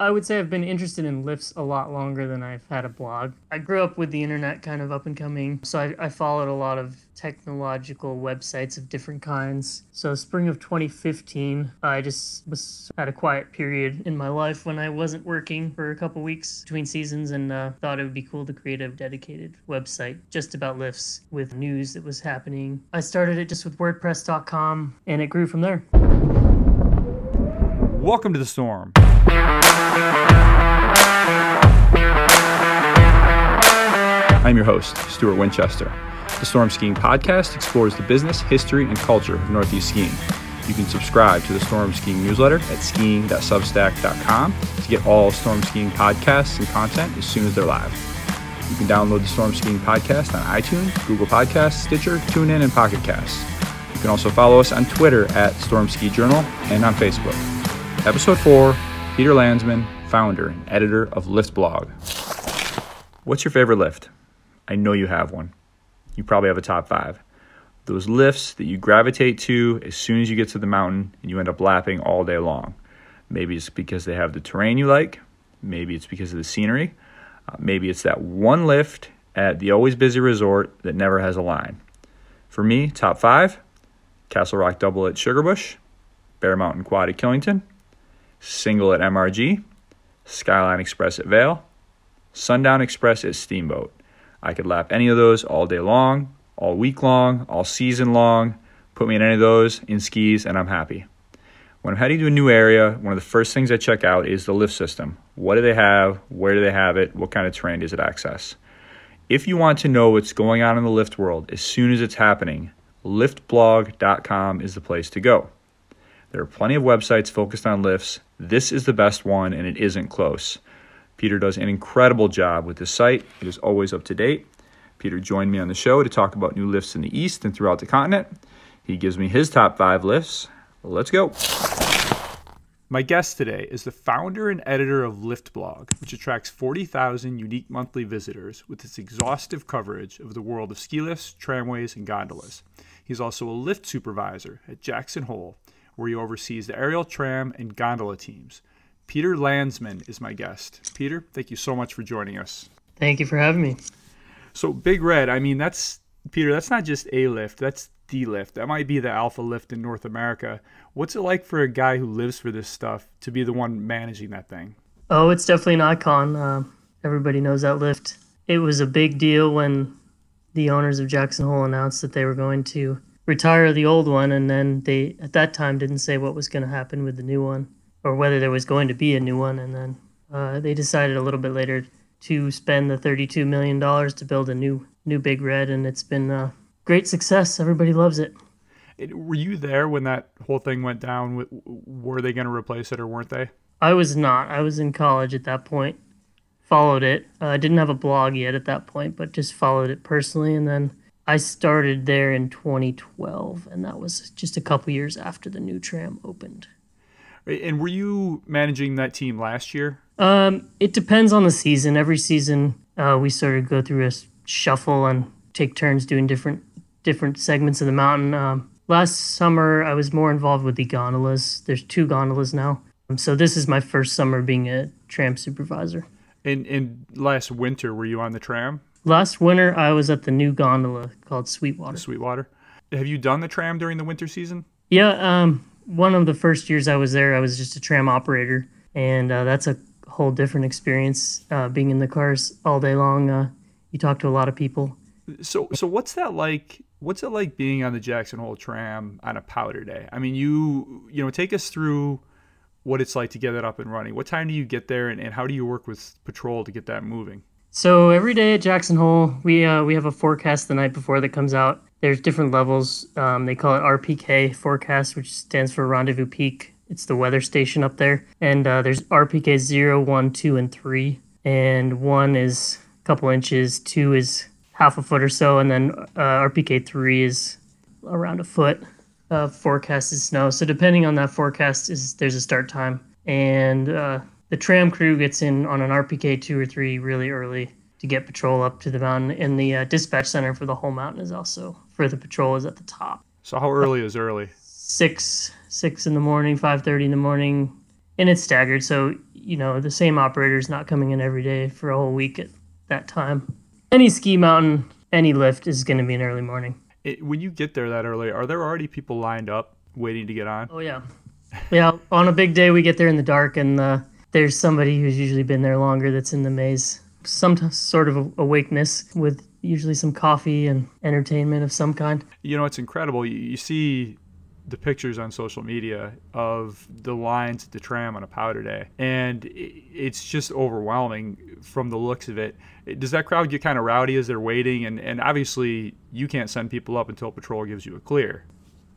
I would say I've been interested in lifts a lot longer than I've had a blog. I grew up with the internet kind of up and coming, so I, I, followed a lot of technological websites of different kinds. So spring of 2015, I just was had a quiet period in my life when I wasn't working for a couple weeks between seasons, and uh, thought it would be cool to create a dedicated website just about lifts with news that was happening. I started it just with WordPress.com, and it grew from there. Welcome to the storm. I'm your host, Stuart Winchester. The Storm Skiing Podcast explores the business, history, and culture of Northeast skiing. You can subscribe to the Storm Skiing newsletter at skiing.substack.com to get all Storm Skiing podcasts and content as soon as they're live. You can download the Storm Skiing Podcast on iTunes, Google Podcasts, Stitcher, TuneIn, and Pocket Casts. You can also follow us on Twitter at Storm Ski Journal and on Facebook. Episode 4 Peter Landsman, founder and editor of Lift Blog. What's your favorite lift? I know you have one. You probably have a top five. Those lifts that you gravitate to as soon as you get to the mountain and you end up lapping all day long. Maybe it's because they have the terrain you like. Maybe it's because of the scenery. Uh, maybe it's that one lift at the always busy resort that never has a line. For me, top five Castle Rock Double at Sugarbush, Bear Mountain Quad at Killington, Single at MRG, Skyline Express at Vail, Sundown Express at Steamboat. I could lap any of those all day long, all week long, all season long. Put me in any of those in skis, and I'm happy. When I'm heading to a new area, one of the first things I check out is the lift system. What do they have? Where do they have it? What kind of terrain does it access? If you want to know what's going on in the lift world as soon as it's happening, liftblog.com is the place to go. There are plenty of websites focused on lifts. This is the best one, and it isn't close. Peter does an incredible job with the site, it is always up to date. Peter joined me on the show to talk about new lifts in the East and throughout the continent. He gives me his top five lifts. Let's go. My guest today is the founder and editor of Lift Blog, which attracts 40,000 unique monthly visitors with its exhaustive coverage of the world of ski lifts, tramways, and gondolas. He's also a lift supervisor at Jackson Hole, where he oversees the aerial tram and gondola teams. Peter Landsman is my guest. Peter, thank you so much for joining us. Thank you for having me. So, Big Red, I mean, that's, Peter, that's not just a lift, that's the lift. That might be the alpha lift in North America. What's it like for a guy who lives for this stuff to be the one managing that thing? Oh, it's definitely an icon. Uh, everybody knows that lift. It was a big deal when the owners of Jackson Hole announced that they were going to retire the old one, and then they at that time didn't say what was going to happen with the new one or whether there was going to be a new one, and then uh, they decided a little bit later to spend the thirty-two million dollars to build a new new Big Red, and it's been a great success. Everybody loves it. it were you there when that whole thing went down? Were they going to replace it, or weren't they? I was not. I was in college at that point. Followed it. Uh, I uh, didn't have a blog yet at that point, but just followed it personally, and then I started there in 2012, and that was just a couple years after the new tram opened. And were you managing that team last year? Um, it depends on the season. Every season, uh, we sort of go through a shuffle and take turns doing different different segments of the mountain. Um, last summer, I was more involved with the gondolas. There's two gondolas now, um, so this is my first summer being a tram supervisor. And and last winter, were you on the tram? Last winter, I was at the new gondola called Sweetwater. Sweetwater. Have you done the tram during the winter season? Yeah. Um, one of the first years I was there, I was just a tram operator, and uh, that's a whole different experience. Uh, being in the cars all day long, uh, you talk to a lot of people. So, so what's that like? What's it like being on the Jackson Hole tram on a powder day? I mean, you you know, take us through what it's like to get it up and running. What time do you get there, and, and how do you work with patrol to get that moving? So every day at Jackson Hole, we uh, we have a forecast the night before that comes out. There's different levels. Um, they call it RPK forecast, which stands for Rendezvous Peak. It's the weather station up there. And uh, there's RPK 0, 1, 2, and 3. And 1 is a couple inches, 2 is half a foot or so, and then uh, RPK 3 is around a foot. Uh, forecasted snow. So depending on that forecast, is there's a start time. And uh, the tram crew gets in on an RPK two or three really early to get patrol up to the mountain, and the uh, dispatch center for the whole mountain is also for the patrol is at the top. So how early is early? Six six in the morning, five thirty in the morning, and it's staggered. So you know the same operator's not coming in every day for a whole week at that time. Any ski mountain, any lift is going to be an early morning. It, when you get there that early, are there already people lined up waiting to get on? Oh yeah, yeah. On a big day, we get there in the dark, and uh, there's somebody who's usually been there longer that's in the maze. Some sort of awakeness with usually some coffee and entertainment of some kind. You know, it's incredible. You, you see the pictures on social media of the lines at the tram on a powder day, and it's just overwhelming from the looks of it. Does that crowd get kind of rowdy as they're waiting? And, and obviously, you can't send people up until patrol gives you a clear.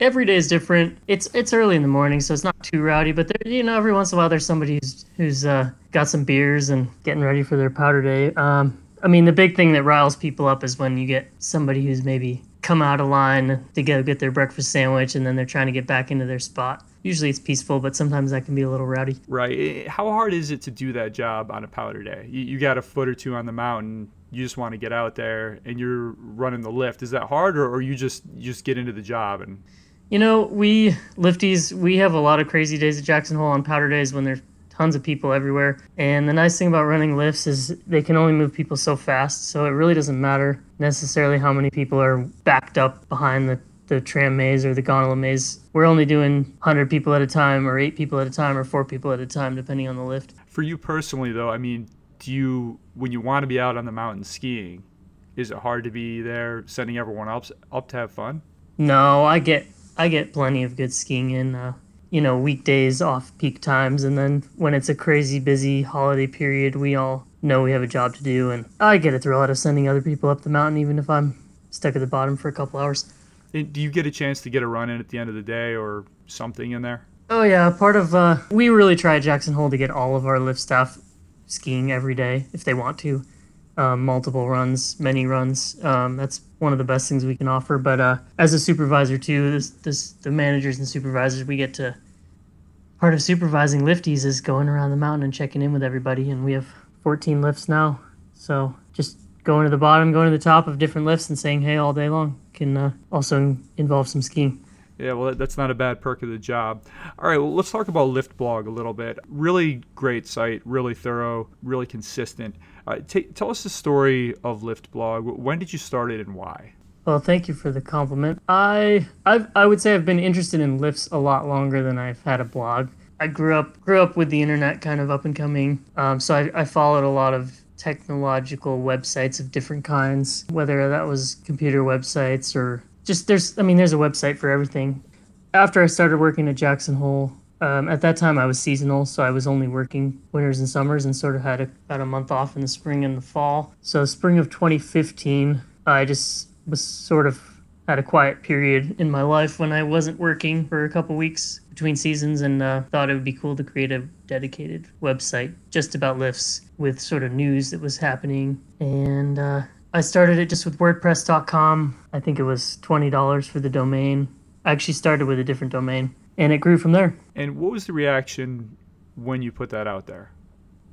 Every day is different. It's it's early in the morning, so it's not too rowdy. But there, you know, every once in a while, there's somebody who's who's uh, got some beers and getting ready for their powder day. Um, I mean, the big thing that riles people up is when you get somebody who's maybe come out of line to go get their breakfast sandwich and then they're trying to get back into their spot. Usually it's peaceful, but sometimes that can be a little rowdy. Right. How hard is it to do that job on a powder day? You, you got a foot or two on the mountain. You just want to get out there and you're running the lift. Is that hard or, or you just you just get into the job and you know, we lifties, we have a lot of crazy days at Jackson Hole on powder days when there's tons of people everywhere. And the nice thing about running lifts is they can only move people so fast. So it really doesn't matter necessarily how many people are backed up behind the, the tram maze or the gondola maze. We're only doing 100 people at a time, or eight people at a time, or four people at a time, depending on the lift. For you personally, though, I mean, do you, when you want to be out on the mountain skiing, is it hard to be there sending everyone else up to have fun? No, I get I get plenty of good skiing in. Uh, you know, weekdays off peak times. And then when it's a crazy busy holiday period, we all know we have a job to do. And I get a thrill out of sending other people up the mountain, even if I'm stuck at the bottom for a couple hours. Do you get a chance to get a run in at the end of the day or something in there? Oh, yeah. Part of, uh, we really try at Jackson Hole to get all of our lift staff skiing every day if they want to. Um, multiple runs, many runs. Um, that's one of the best things we can offer. But uh, as a supervisor too, this, this the managers and supervisors we get to part of supervising lifties is going around the mountain and checking in with everybody. And we have 14 lifts now, so just going to the bottom, going to the top of different lifts, and saying hey all day long can uh, also involve some skiing. Yeah, well, that's not a bad perk of the job. All right, well, let's talk about Lift Blog a little bit. Really great site, really thorough, really consistent. Uh, t- tell us the story of Liftblog. When did you start it and why? Well, thank you for the compliment. I I've, I would say I've been interested in lifts a lot longer than I've had a blog. I grew up grew up with the internet kind of up and coming, um, so I, I followed a lot of technological websites of different kinds, whether that was computer websites or just there's I mean there's a website for everything. After I started working at Jackson Hole, um, at that time, I was seasonal, so I was only working winters and summers, and sort of had a, about a month off in the spring and the fall. So, spring of 2015, I just was sort of had a quiet period in my life when I wasn't working for a couple weeks between seasons, and uh, thought it would be cool to create a dedicated website just about lifts with sort of news that was happening. And uh, I started it just with WordPress.com. I think it was $20 for the domain. I actually started with a different domain and it grew from there. And what was the reaction when you put that out there?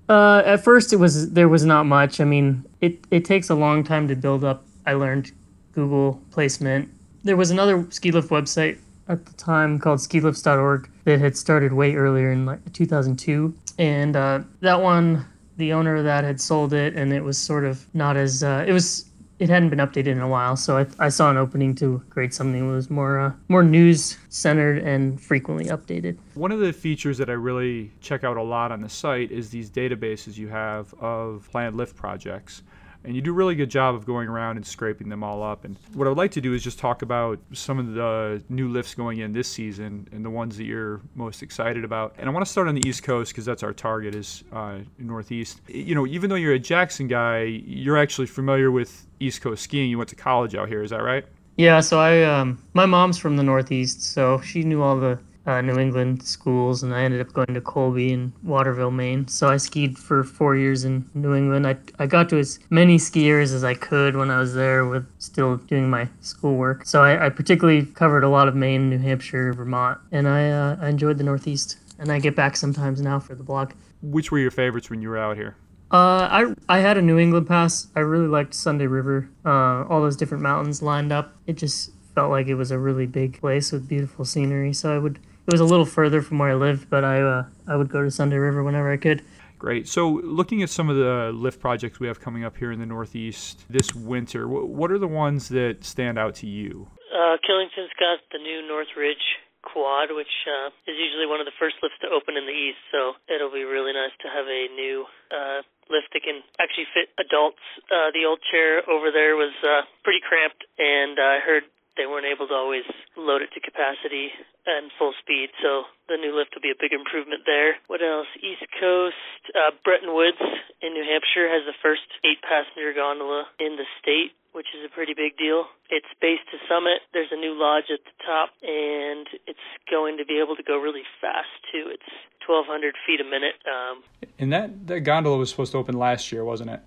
Uh, at first, it was there was not much. I mean, it it takes a long time to build up. I learned Google placement. There was another ski lift website at the time called skilifts.org that had started way earlier in like 2002, and uh, that one, the owner of that had sold it, and it was sort of not as uh, it was it hadn't been updated in a while, so I, I saw an opening to create something that was more uh, more news centered and frequently updated. One of the features that I really check out a lot on the site is these databases you have of planned lift projects and you do a really good job of going around and scraping them all up. And what I would like to do is just talk about some of the new lifts going in this season and the ones that you're most excited about. And I want to start on the East Coast because that's our target is uh, Northeast. You know, even though you're a Jackson guy, you're actually familiar with East Coast skiing. You went to college out here, is that right? Yeah, so I um, my mom's from the Northeast, so she knew all the uh, New England schools, and I ended up going to Colby in Waterville, Maine. So I skied for four years in New England. I, I got to as many skiers as I could when I was there, with still doing my schoolwork. So I, I particularly covered a lot of Maine, New Hampshire, Vermont, and I, uh, I enjoyed the Northeast. And I get back sometimes now for the blog. Which were your favorites when you were out here? Uh, I I had a New England pass. I really liked Sunday River. Uh, all those different mountains lined up. It just felt like it was a really big place with beautiful scenery. So I would it was a little further from where I lived, but I uh, I would go to Sunday River whenever I could. Great. So, looking at some of the lift projects we have coming up here in the Northeast this winter, what are the ones that stand out to you? Uh, Killington's got the new North Ridge quad, which uh, is usually one of the first lifts to open in the east. So it'll be really nice to have a new uh, lift that can actually fit adults. Uh, the old chair over there was uh, pretty cramped, and I heard they weren't able to always load it to capacity and full speed. So the new lift will be a big improvement there. What else? East Coast, uh, Bretton Woods in New Hampshire has the first eight passenger gondola in the state which is a pretty big deal. It's base to summit. There's a new lodge at the top, and it's going to be able to go really fast too. It's 1,200 feet a minute. Um, and that that gondola was supposed to open last year, wasn't it?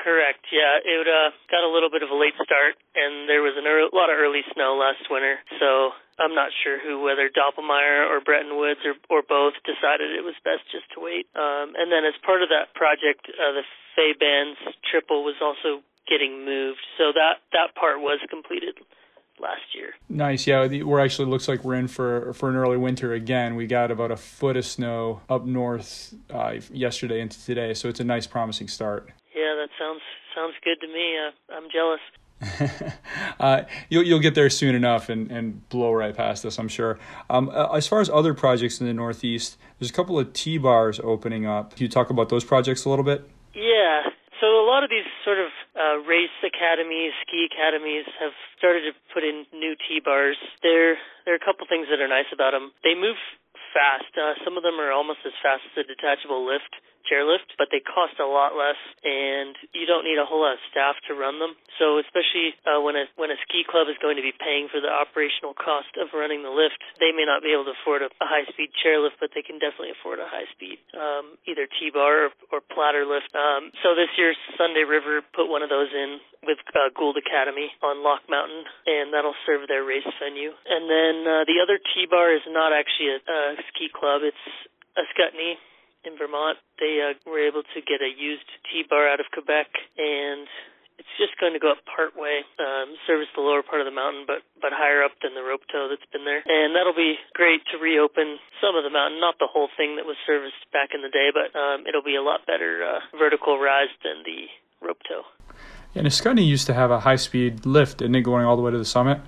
Correct. Yeah, it uh, got a little bit of a late start, and there was a lot of early snow last winter. So I'm not sure who, whether Doppelmayr or Bretton Woods or, or both, decided it was best just to wait. Um, and then as part of that project, uh, the Fabyan's triple was also getting moved, so that that part was completed last year. Nice. Yeah, we're actually looks like we're in for for an early winter again. We got about a foot of snow up north uh, yesterday into today, so it's a nice, promising start. Yeah, that sounds sounds good to me. Uh, I'm jealous. uh, you'll you'll get there soon enough and, and blow right past us, I'm sure. Um, uh, as far as other projects in the Northeast, there's a couple of T bars opening up. Can you talk about those projects a little bit? Yeah. So a lot of these sort of uh, race academies, ski academies have started to put in new T bars. There, there are a couple things that are nice about them. They move fast. Uh, some of them are almost as fast as a detachable lift chairlift, but they cost a lot less, and you don't need a whole lot of staff to run them. So especially uh, when a when a ski club is going to be paying for the operational cost of running the lift, they may not be able to afford a, a high speed chairlift, but they can definitely afford a high speed um, either T bar or, or platter lift. Um, so this year Sunday River put one of those in with uh, Gould Academy on Locke Mountain, and that'll serve their race venue. And then uh, the other T bar is not actually a, a ski club; it's a Ascutney in Vermont. They uh, were able to get a used T-bar out of Quebec, and it's just going to go up part way, um, service the lower part of the mountain, but but higher up than the rope tow that's been there. And that'll be great to reopen some of the mountain, not the whole thing that was serviced back in the day, but um, it'll be a lot better uh, vertical rise than the rope tow. And Ascutney used to have a high-speed lift, didn't it, going all the way to the summit?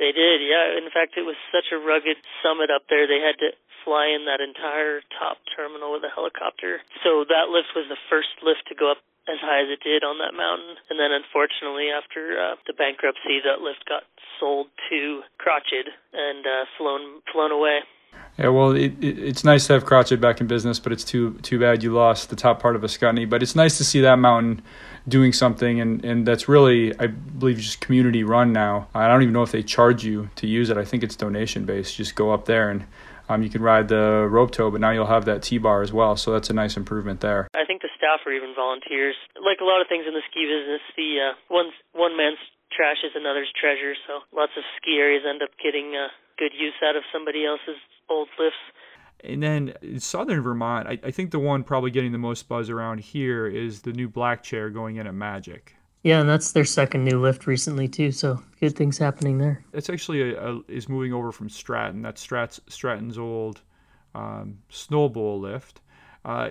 They did, yeah. In fact, it was such a rugged summit up there. They had to fly in that entire top terminal with a helicopter. So that lift was the first lift to go up as high as it did on that mountain. And then unfortunately, after uh, the bankruptcy, that lift got sold to Crotched and uh, flown flown away. Yeah, well, it, it, it's nice to have Crotched back in business, but it's too too bad you lost the top part of Ascutney. But it's nice to see that mountain doing something, and, and that's really, I believe, just community run now. I don't even know if they charge you to use it. I think it's donation based. Just go up there and um, you can ride the rope tow, but now you'll have that T-bar as well, so that's a nice improvement there. I think the staff are even volunteers. Like a lot of things in the ski business, the uh, one one man's trash is another's treasure. So lots of ski areas end up getting uh, good use out of somebody else's old lifts. And then in southern Vermont, I, I think the one probably getting the most buzz around here is the new black chair going in at Magic. Yeah, and that's their second new lift recently too. So good things happening there. It's actually a, a, is moving over from Stratton. That's Strat's, Stratton's old um, Snow Bowl lift. Uh,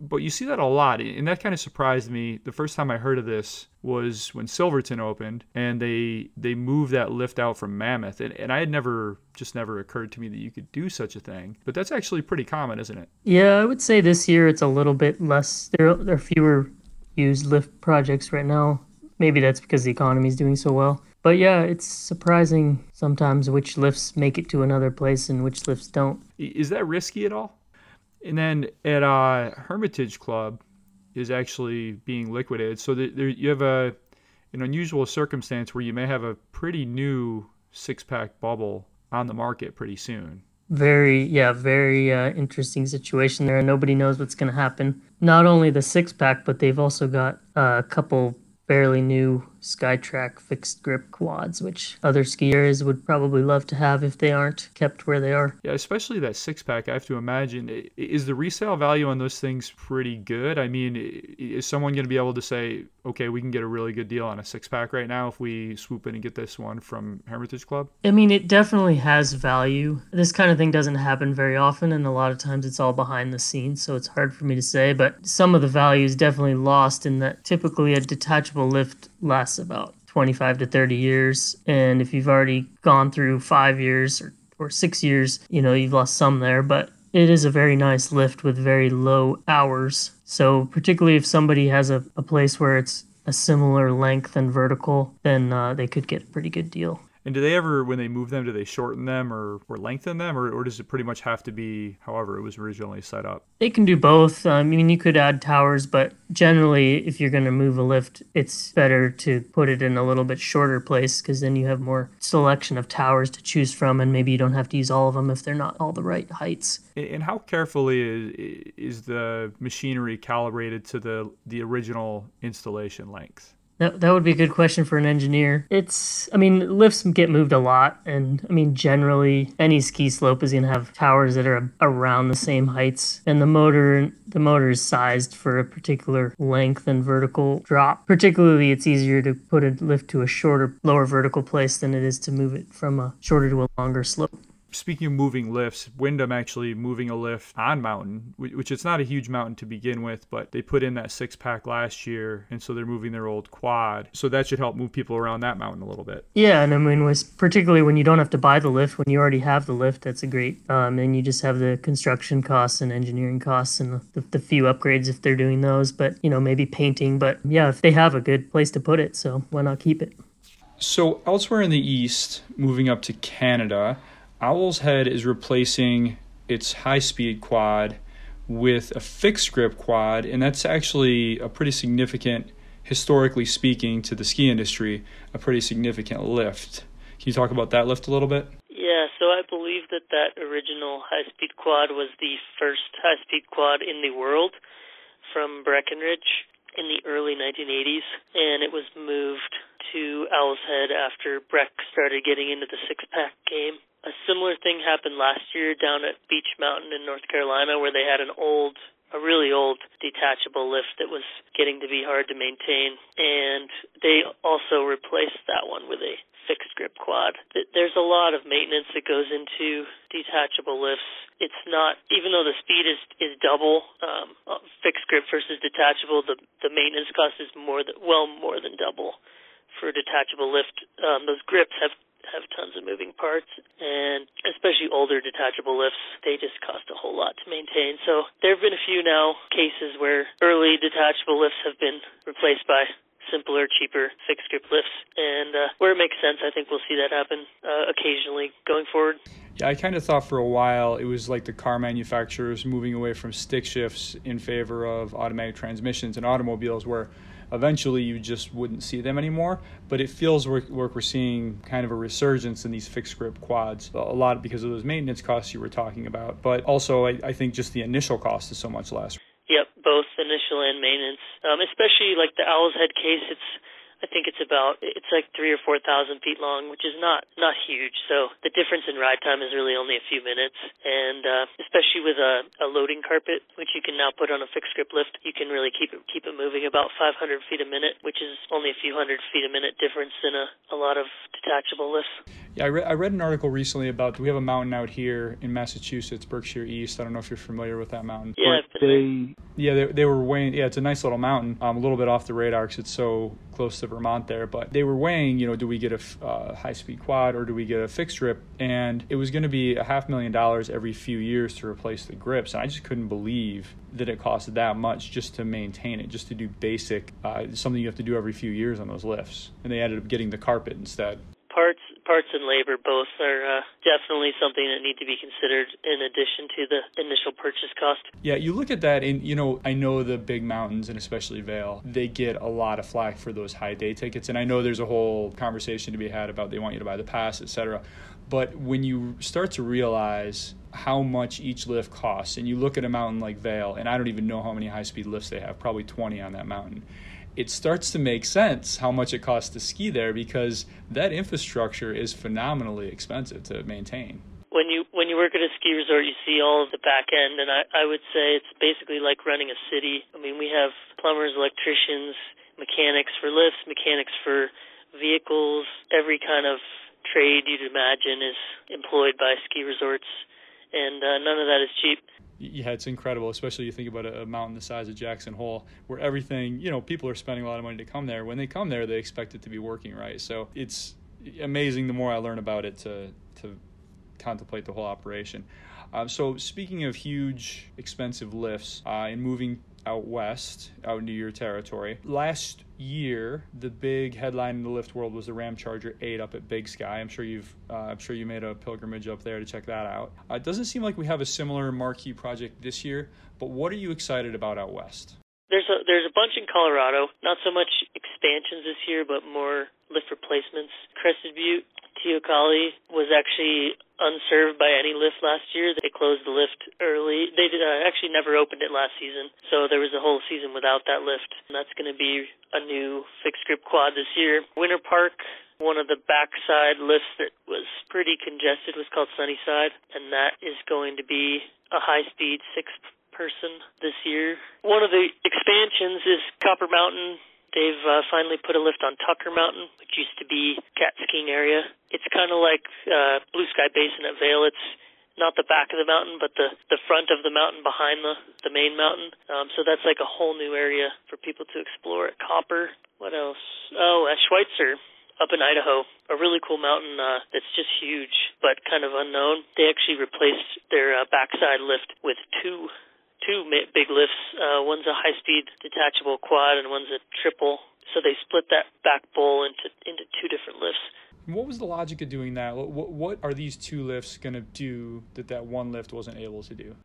but you see that a lot, and that kind of surprised me. The first time I heard of this was when Silverton opened, and they they moved that lift out from Mammoth, and, and I had never just never occurred to me that you could do such a thing. But that's actually pretty common, isn't it? Yeah, I would say this year it's a little bit less. There there are fewer use lift projects right now. Maybe that's because the economy is doing so well. But yeah, it's surprising sometimes which lifts make it to another place and which lifts don't. Is that risky at all? And then at uh, Hermitage Club is actually being liquidated. So there, you have a an unusual circumstance where you may have a pretty new six pack bubble on the market pretty soon very yeah very uh, interesting situation there and nobody knows what's going to happen not only the six pack but they've also got uh, a couple fairly new Skytrac fixed grip quads, which other skiers would probably love to have if they aren't kept where they are. Yeah, especially that six pack. I have to imagine is the resale value on those things pretty good? I mean, is someone going to be able to say, okay, we can get a really good deal on a six pack right now if we swoop in and get this one from Hermitage Club? I mean, it definitely has value. This kind of thing doesn't happen very often, and a lot of times it's all behind the scenes, so it's hard for me to say. But some of the value is definitely lost in that typically a detachable lift lasts about 25 to 30 years. And if you've already gone through five years or, or six years, you know, you've lost some there. But it is a very nice lift with very low hours. So, particularly if somebody has a, a place where it's a similar length and vertical, then uh, they could get a pretty good deal. And do they ever, when they move them, do they shorten them or, or lengthen them, or, or does it pretty much have to be however it was originally set up? They can do both. I mean, you could add towers, but generally, if you're going to move a lift, it's better to put it in a little bit shorter place because then you have more selection of towers to choose from, and maybe you don't have to use all of them if they're not all the right heights. And how carefully is, is the machinery calibrated to the the original installation length? That, that would be a good question for an engineer. It's, I mean, lifts get moved a lot, and I mean, generally, any ski slope is going to have towers that are around the same heights, and the motor the motor is sized for a particular length and vertical drop. Particularly, it's easier to put a lift to a shorter, lower vertical place than it is to move it from a shorter to a longer slope speaking of moving lifts, Windham actually moving a lift on mountain, which it's not a huge mountain to begin with, but they put in that six pack last year, and so they're moving their old quad. So that should help move people around that mountain a little bit. Yeah, and I mean, was particularly when you don't have to buy the lift, when you already have the lift, that's a great. Um, and you just have the construction costs and engineering costs and the, the few upgrades if they're doing those, but you know maybe painting. But yeah, if they have a good place to put it, so why not keep it? So elsewhere in the east, moving up to Canada. Owl's Head is replacing its high speed quad with a fixed grip quad, and that's actually a pretty significant, historically speaking, to the ski industry, a pretty significant lift. Can you talk about that lift a little bit? Yeah, so I believe that that original high speed quad was the first high speed quad in the world from Breckenridge in the early 1980s, and it was moved to Owl's Head after Breck started getting into the six pack game. A similar thing happened last year down at Beach Mountain in North Carolina where they had an old a really old detachable lift that was getting to be hard to maintain and they also replaced that one with a fixed grip quad. There's a lot of maintenance that goes into detachable lifts. It's not even though the speed is is double um, uh, fixed grip versus detachable, the the maintenance cost is more than well more than double for a detachable lift. Um, those grips have have tons of moving parts and especially older detachable lifts they just cost a whole lot to maintain. So there have been a few now cases where early detachable lifts have been replaced by simpler cheaper fixed grip lifts. And uh, where it makes sense i think we'll see that happen uh, occasionally going forward. Yeah, I kind of thought for a while it was like the car manufacturers moving away from stick shifts in favor of automatic transmissions in automobiles, where eventually you just wouldn't see them anymore. But it feels like we're, seeing kind of a resurgence in these fixed grip quads, a lot because of those maintenance costs you were talking about. But also, I, I think just the initial cost is so much less. Yep, both initial and maintenance. Um, especially like the Owl's Head case, it's I think it's about it's like three or four thousand feet long, which is not not huge. So the difference in ride time is really only a few minutes, and uh, especially with a, a loading carpet, which you can now put on a fixed grip lift, you can really keep it keep it moving about 500 feet a minute, which is only a few hundred feet a minute difference in a, a lot of detachable lifts. Yeah, I, re- I read an article recently about we have a mountain out here in Massachusetts, Berkshire East. I don't know if you're familiar with that mountain. Yeah, they yeah they, they were weighing yeah it's a nice little mountain, um, a little bit off the radar because it's so close to Vermont there, but they were weighing, you know, do we get a uh, high speed quad or do we get a fixed grip? And it was going to be a half million dollars every few years to replace the grips. And I just couldn't believe that it costed that much just to maintain it, just to do basic, uh, something you have to do every few years on those lifts. And they ended up getting the carpet instead parts parts and labor both are uh, definitely something that need to be considered in addition to the initial purchase cost. Yeah, you look at that and you know, I know the big mountains and especially Vail, they get a lot of flack for those high day tickets and I know there's a whole conversation to be had about they want you to buy the pass, etc. But when you start to realize how much each lift costs and you look at a mountain like Vail, and I don't even know how many high speed lifts they have, probably 20 on that mountain it starts to make sense how much it costs to ski there because that infrastructure is phenomenally expensive to maintain. When you when you work at a ski resort, you see all of the back end, and I, I would say it's basically like running a city. I mean, we have plumbers, electricians, mechanics for lifts, mechanics for vehicles, every kind of trade you'd imagine is employed by ski resorts, and uh, none of that is cheap yeah, it's incredible, especially you think about a, mountain the size of Jackson Hole, where everything, you know, people are spending a lot of money to come there. When they come there, they expect it to be working right. So it's amazing the more I learn about it to, to contemplate the whole operation. Uh, so, speaking of huge, expensive lifts uh, and moving out west, out into your territory. Last year, the big headline in the lift world was the Ramcharger 8 up at Big Sky. I'm sure you've, uh, I'm sure you made a pilgrimage up there to check that out. Uh, it doesn't seem like we have a similar marquee project this year, but what are you excited about out west? There's a there's a bunch in Colorado. Not so much expansions this year, but more lift replacements. Crested Butte, Teocalli was actually unserved by any lift last year. They closed the lift early. They did, uh, actually never opened it last season, so there was a whole season without that lift. And that's going to be a new fixed grip quad this year. Winter Park, one of the backside lifts that was pretty congested was called Sunnyside, and that is going to be a high speed six person this year. One of the expansions is Copper Mountain They've uh, finally put a lift on Tucker Mountain, which used to be cat skiing area. It's kind of like uh, Blue Sky Basin at Vail. It's not the back of the mountain, but the the front of the mountain behind the the main mountain. Um, so that's like a whole new area for people to explore. At Copper, what else? Oh, at Schweitzer up in Idaho, a really cool mountain uh, that's just huge but kind of unknown. They actually replaced their uh, backside lift with two two big lifts. Uh, one's a high-speed detachable quad, and one's a triple. So they split that back bowl into into two different lifts. What was the logic of doing that? What, what are these two lifts going to do that that one lift wasn't able to do?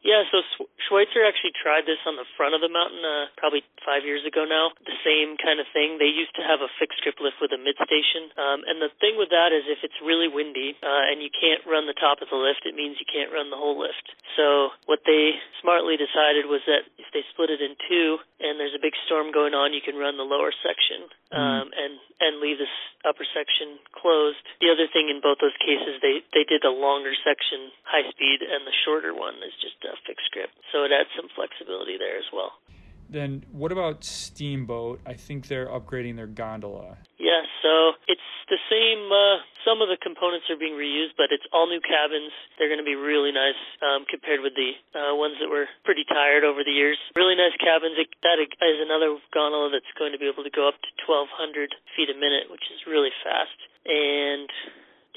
Yeah, so Schweitzer actually tried this on the front of the mountain uh, probably five years ago now. The same kind of thing. They used to have a fixed grip lift with a mid station. Um, and the thing with that is if it's really windy uh, and you can't run the top of the lift, it means you can't run the whole lift. So what they smartly decided was that if they split it in two and there's a big storm going on, you can run the lower section mm-hmm. um, mm. and and leave this upper section closed. The other thing in both those cases, they they did the longer section high speed and the shorter one is just a fixed grip. So it adds some flexibility there as well. Then what about Steamboat? I think they're upgrading their gondola. Yeah, so it's the same. Uh, some of the components are being reused, but it's all new cabins. They're going to be really nice um, compared with the uh, ones that were pretty tired over the years. Really nice cabins. It, that is another gondola that's going to be able to go up to 1,200 feet a minute, which is really fast. And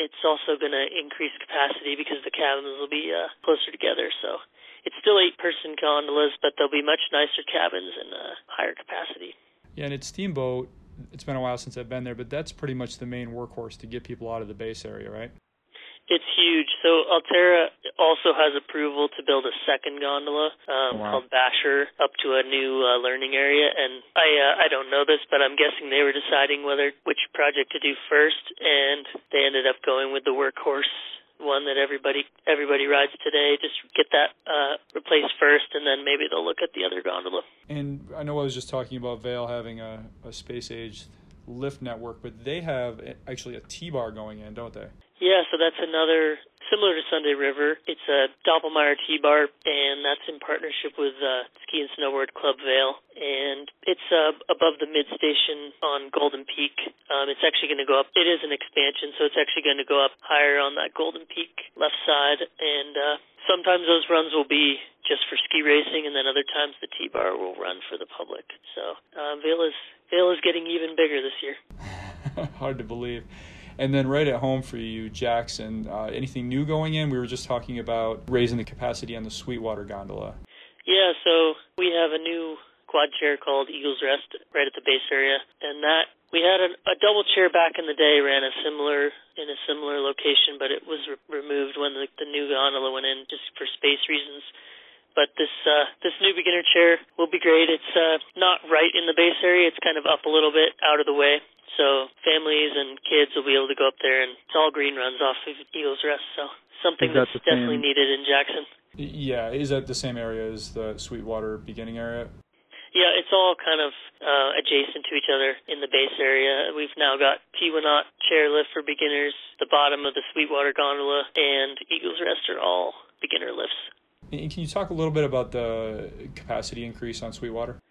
it's also going to increase capacity because the cabins will be uh, closer together. So it's still eight person gondolas, but they'll be much nicer cabins and uh, higher capacity. Yeah, and it's Steamboat. It's been a while since I've been there, but that's pretty much the main workhorse to get people out of the base area, right? It's huge. So Alterra also has approval to build a second gondola um, wow. called Basher up to a new uh, learning area, and I uh, I don't know this, but I'm guessing they were deciding whether which project to do first, and they ended up going with the workhorse one that everybody everybody rides today. Just get that uh, replaced first, and then maybe they'll look at the other gondola. And I know I was just talking about Vail having a, a space age lift network, but they have actually a T bar going in, don't they? Yeah, so that's another similar to Sunday River. It's a Doppelmayr T-bar, and that's in partnership with uh, Ski and Snowboard Club Vail. and it's uh, above the mid station on Golden Peak. Um, it's actually going to go up. It is an expansion, so it's actually going to go up higher on that Golden Peak left side, and uh, sometimes those runs will be just for ski racing, and then other times the T-bar will run for the public. So uh, Vail is Vail is getting even bigger this year. Hard to believe. And then right at home for you, Jackson, uh, anything new going in? We were just talking about raising the capacity on the Sweetwater gondola. Yeah, so we have a new quad chair called Eagles Rest right at the base area, and that we had a, a double chair back in the day ran a similar in a similar location, but it was re- removed when the, the new gondola went in just for space reasons. But this uh, this new beginner chair will be great. It's uh, not right in the base area; it's kind of up a little bit out of the way, so families and kids will be able to go up there, and it's all green runs off of Eagles Rest. So something that's definitely same... needed in Jackson. Yeah, is that the same area as the Sweetwater beginning area? Yeah, it's all kind of uh, adjacent to each other in the base area. We've now got Teewinot chairlift for beginners, the bottom of the Sweetwater gondola, and Eagles Rest are all beginner lifts. And can you talk a little bit about the capacity increase on Sweetwater?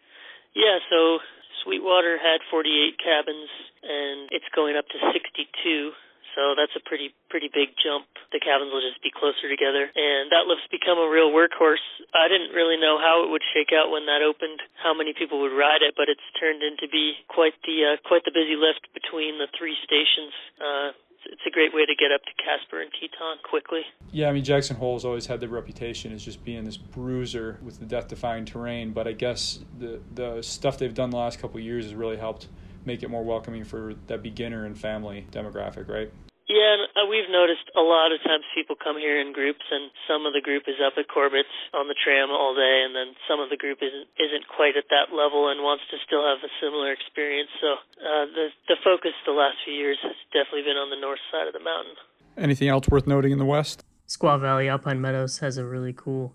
Yeah, so Sweetwater had 48 cabins, and it's going up to 62 so that's a pretty pretty big jump. The cabins will just be closer together, and that lift's become a real workhorse. I didn't really know how it would shake out when that opened, how many people would ride it, but it's turned into be quite the uh, quite the busy lift between the three stations. Uh, it's a great way to get up to Casper and Teton quickly. Yeah, I mean Jackson Hole has always had the reputation as just being this bruiser with the death-defying terrain, but I guess the the stuff they've done the last couple years has really helped make it more welcoming for that beginner and family demographic, right? Yeah, and uh, we've noticed a lot of times people come here in groups, and some of the group is up at Corbett's on the tram all day, and then some of the group isn't isn't quite at that level and wants to still have a similar experience. So uh, the the focus the last few years has definitely been on the north side of the mountain. Anything else worth noting in the west? Squaw Valley Alpine Meadows has a really cool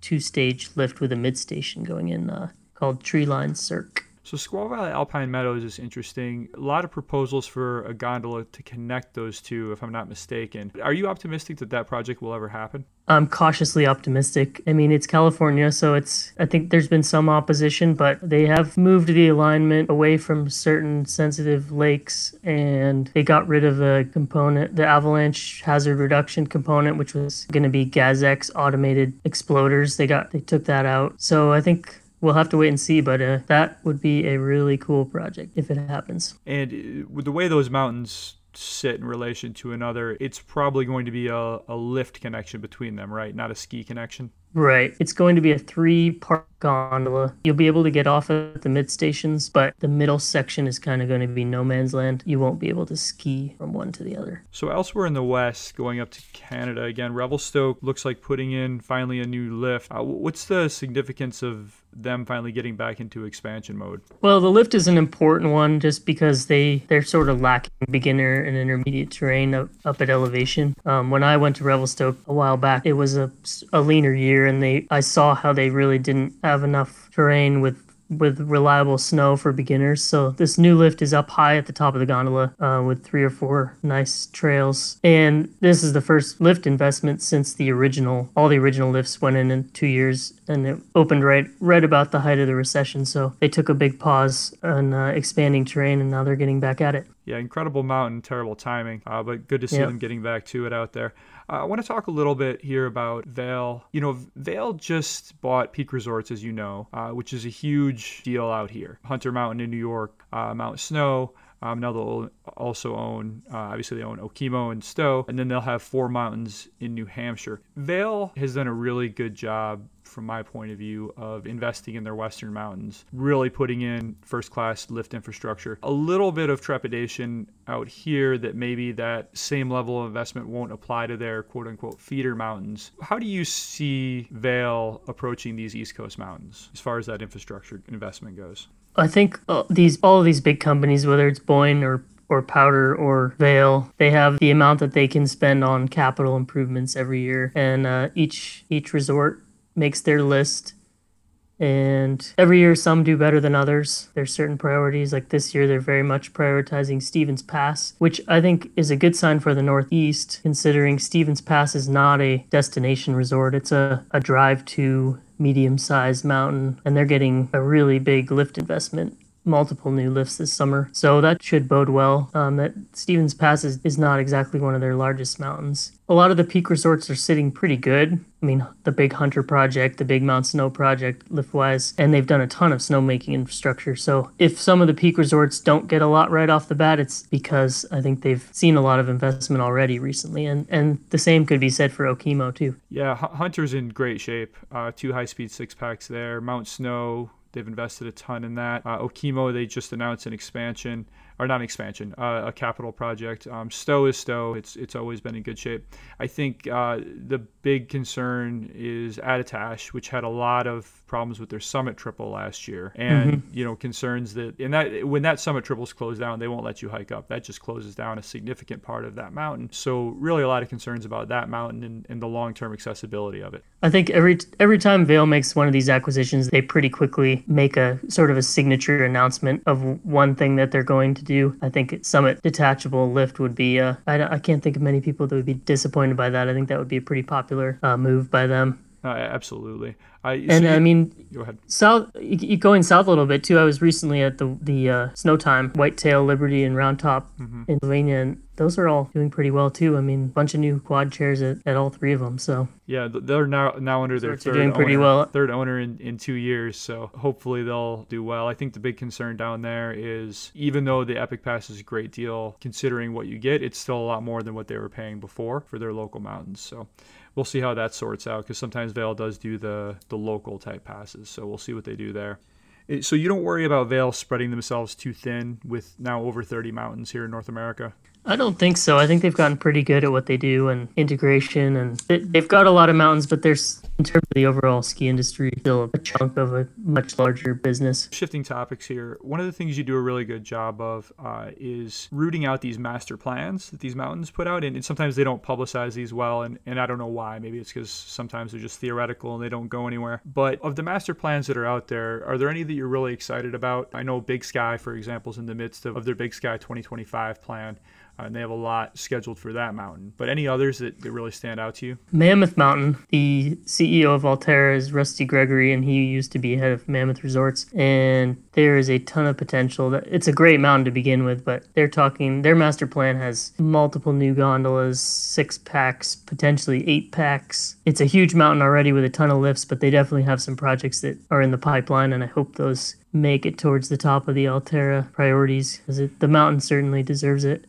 two-stage lift with a mid station going in uh, called Treeline Cirque. So Squaw Valley Alpine Meadows is interesting. A lot of proposals for a gondola to connect those two, if I'm not mistaken. Are you optimistic that that project will ever happen? I'm cautiously optimistic. I mean, it's California, so it's. I think there's been some opposition, but they have moved the alignment away from certain sensitive lakes, and they got rid of the component, the avalanche hazard reduction component, which was going to be Gazex automated exploders. They got they took that out. So I think we'll have to wait and see, but uh, that would be a really cool project if it happens. And uh, with the way those mountains sit in relation to another, it's probably going to be a, a lift connection between them, right? Not a ski connection. Right. It's going to be a three part gondola. You'll be able to get off at the mid stations, but the middle section is kind of going to be no man's land. You won't be able to ski from one to the other. So, elsewhere in the west, going up to Canada again, Revelstoke looks like putting in finally a new lift. Uh, what's the significance of them finally getting back into expansion mode? Well, the lift is an important one just because they they're sort of lacking beginner and intermediate terrain up, up at elevation. Um, when I went to Revelstoke a while back, it was a, a leaner year, and they I saw how they really didn't have enough terrain with with reliable snow for beginners. So this new lift is up high at the top of the gondola uh, with three or four nice trails. And this is the first lift investment since the original. All the original lifts went in in two years, and it opened right right about the height of the recession. So they took a big pause on uh, expanding terrain, and now they're getting back at it. Yeah, incredible mountain, terrible timing, uh, but good to see yep. them getting back to it out there. Uh, I want to talk a little bit here about Vail. You know, Vail just bought Peak Resorts, as you know, uh, which is a huge deal out here. Hunter Mountain in New York, uh, Mount Snow. Um, now they'll also own, uh, obviously, they own Okemo and Stowe, and then they'll have four mountains in New Hampshire. Vail has done a really good job from my point of view, of investing in their Western mountains, really putting in first class lift infrastructure. A little bit of trepidation out here that maybe that same level of investment won't apply to their quote unquote feeder mountains. How do you see Vail approaching these East Coast mountains as far as that infrastructure investment goes? I think uh, these all of these big companies, whether it's Boyne or or Powdr or Vail, they have the amount that they can spend on capital improvements every year, and uh, each each resort makes their list. And every year, some do better than others. There's certain priorities. Like this year, they're very much prioritizing Stevens Pass, which I think is a good sign for the Northeast, considering Stevens Pass is not a destination resort. It's a, a drive to medium sized mountain, and they're getting a really big lift investment multiple new lifts this summer. So that should bode well. Um, that Stevens Pass is, is not exactly one of their largest mountains. A lot of the peak resorts are sitting pretty good. I mean, the Big Hunter project, the Big Mount Snow project, lift-wise, and they've done a ton of snowmaking infrastructure. So if some of the peak resorts don't get a lot right off the bat, it's because I think they've seen a lot of investment already recently, and and the same could be said for Okemo too. Yeah, Hunter's in great shape. Uh, two high-speed six packs there. Mount Snow They've invested a ton in that. Uh, Okemo, they just announced an expansion or not an expansion, uh, a capital project. Um, Stowe is Stowe. It's it's always been in good shape. I think uh, the big concern is Attitash, which had a lot of problems with their summit triple last year, and mm-hmm. you know concerns that and that when that summit triples closed down, they won't let you hike up. That just closes down a significant part of that mountain. So really, a lot of concerns about that mountain and, and the long term accessibility of it. I think every every time Vail makes one of these acquisitions, they pretty quickly make a sort of a signature announcement of one thing that they're going to do. I think Summit detachable lift would be. Uh, I, I can't think of many people that would be disappointed by that. I think that would be a pretty popular uh, move by them. Uh, absolutely. I, and so you, I mean, go ahead. South, going south a little bit too. I was recently at the the uh, Snowtime, Whitetail, Liberty, and Round Top mm-hmm. in Pennsylvania, and those are all doing pretty well too. I mean, a bunch of new quad chairs at, at all three of them. So yeah, they're now now under their third doing pretty owner, well. Third owner in, in two years, so hopefully they'll do well. I think the big concern down there is even though the Epic Pass is a great deal, considering what you get, it's still a lot more than what they were paying before for their local mountains. So we'll see how that sorts out because sometimes Vail does do the the local type passes. So we'll see what they do there. Eh, so you don't worry about Vail spreading themselves too thin with now over 30 mountains here in North America. I don't think so. I think they've gotten pretty good at what they do and integration, and they've got a lot of mountains, but there's in terms of the overall ski industry, still a chunk of a much larger business. Shifting topics here, one of the things you do a really good job of uh, is rooting out these master plans that these mountains put out, and, and sometimes they don't publicize these well, and, and I don't know why. Maybe it's because sometimes they're just theoretical and they don't go anywhere. But of the master plans that are out there, are there any that you're really excited about? I know Big Sky, for example, is in the midst of, of their Big Sky 2025 plan. Uh, and they have a lot scheduled for that mountain. But any others that, that really stand out to you? Mammoth Mountain. The CEO of Alterra is Rusty Gregory, and he used to be head of Mammoth Resorts. And there is a ton of potential. That it's a great mountain to begin with, but they're talking. Their master plan has multiple new gondolas, six packs, potentially eight packs. It's a huge mountain already with a ton of lifts, but they definitely have some projects that are in the pipeline, and I hope those make it towards the top of the Alterra priorities because the mountain certainly deserves it.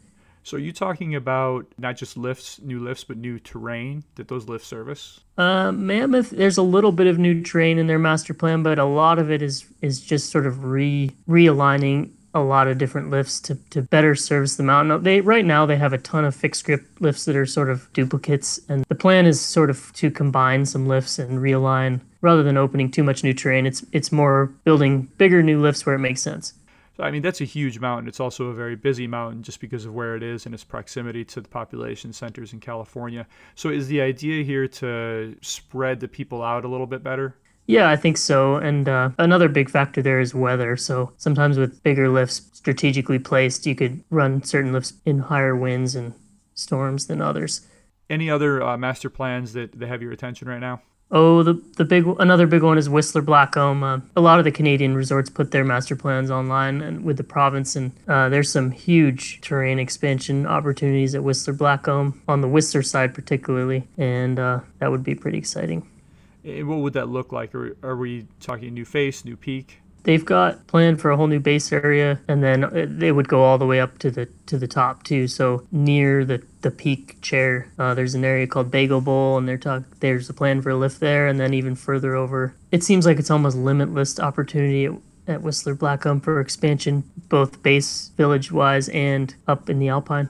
So are you talking about not just lifts, new lifts, but new terrain that those lifts service? Uh, Mammoth, there's a little bit of new terrain in their master plan, but a lot of it is is just sort of re realigning a lot of different lifts to, to better service the mountain. They right now they have a ton of fixed grip lifts that are sort of duplicates, and the plan is sort of to combine some lifts and realign rather than opening too much new terrain. It's it's more building bigger new lifts where it makes sense. So, I mean, that's a huge mountain. It's also a very busy mountain just because of where it is and its proximity to the population centers in California. So, is the idea here to spread the people out a little bit better? Yeah, I think so. And uh, another big factor there is weather. So, sometimes with bigger lifts strategically placed, you could run certain lifts in higher winds and storms than others. Any other uh, master plans that, that have your attention right now? Oh, the the big another big one is Whistler Blackcomb. Uh, a lot of the Canadian resorts put their master plans online and with the province, and uh, there's some huge terrain expansion opportunities at Whistler Blackcomb on the Whistler side particularly, and uh, that would be pretty exciting. And what would that look like? Are, are we talking new face, new peak? They've got planned for a whole new base area, and then uh, they would go all the way up to the to the top too. So near the the peak chair, uh, there's an area called Bagel Bowl, and they're talk. There's a plan for a lift there, and then even further over. It seems like it's almost limitless opportunity at, at Whistler Blackcomb for expansion, both base village wise and up in the Alpine.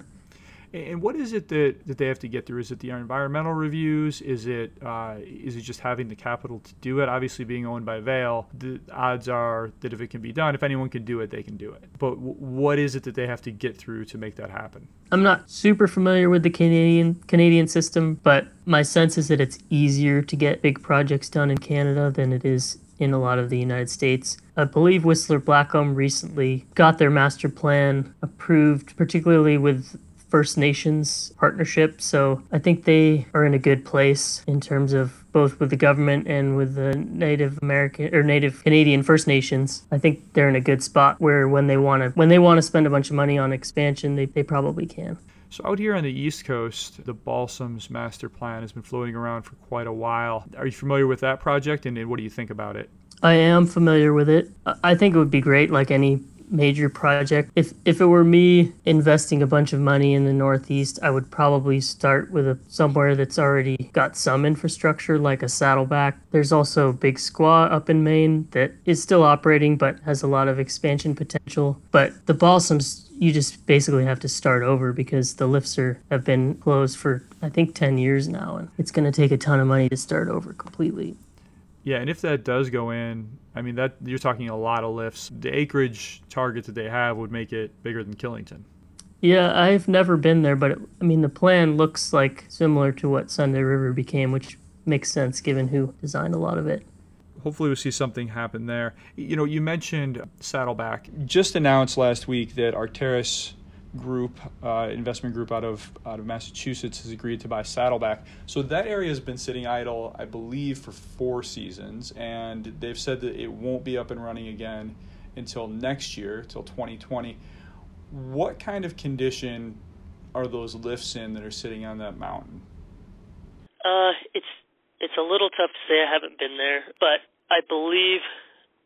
And what is it that, that they have to get through? Is it the environmental reviews? Is it uh, is it just having the capital to do it? Obviously, being owned by Vail, the odds are that if it can be done, if anyone can do it, they can do it. But w- what is it that they have to get through to make that happen? I'm not super familiar with the Canadian Canadian system, but my sense is that it's easier to get big projects done in Canada than it is in a lot of the United States. I believe Whistler Blackcomb recently got their master plan approved, particularly with First Nations partnership. So I think they are in a good place in terms of both with the government and with the Native American or Native Canadian First Nations. I think they're in a good spot where when they want to when they want to spend a bunch of money on expansion, they, they probably can. So out here on the East Coast, the Balsams master plan has been floating around for quite a while. Are you familiar with that project and what do you think about it? I am familiar with it. I think it would be great, like any major project. If if it were me investing a bunch of money in the Northeast, I would probably start with a somewhere that's already got some infrastructure, like a Saddleback. There's also Big Squaw up in Maine that is still operating but has a lot of expansion potential. But the Balsams you just basically have to start over because the lifts are have been closed for I think 10 years now and it's going to take a ton of money to start over completely. Yeah, and if that does go in, I mean that you're talking a lot of lifts. The acreage target that they have would make it bigger than Killington. Yeah, I've never been there, but it, I mean the plan looks like similar to what Sunday River became, which makes sense given who designed a lot of it. hopefully we'll see something happen there. You know, you mentioned Saddleback. Just announced last week that Arctaris group, uh, investment group out of out of Massachusetts, has agreed to buy Saddleback. So that area has been sitting idle, I believe, for four seasons, and they've said that it won't be up and running again until next year, till 2020. What kind of condition are those lifts in that are sitting on that mountain? Uh, it's it's a little tough to say. I haven't been there, but I believe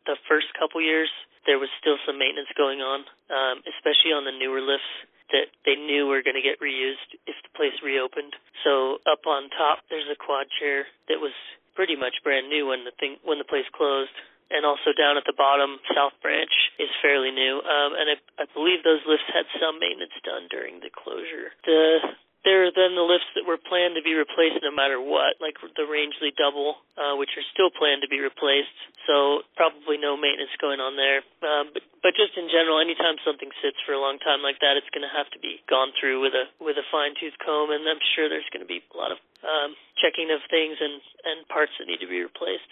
the first couple years there was still some maintenance going on, um, especially on the newer lifts that they knew were going to get reused if the place reopened. So up on top, there's a quad chair that was pretty much brand new when the thing when the place closed. And also down at the bottom, South Branch is fairly new, um, and I, I believe those lifts had some maintenance done during the closure. The there are then the lifts that were planned to be replaced no matter what, like the Rangeley Double, uh, which are still planned to be replaced. So probably no maintenance going on there. Um, but but just in general, anytime something sits for a long time like that, it's going to have to be gone through with a with a fine tooth comb, and I'm sure there's going to be a lot of um, checking of things and and parts that need to be replaced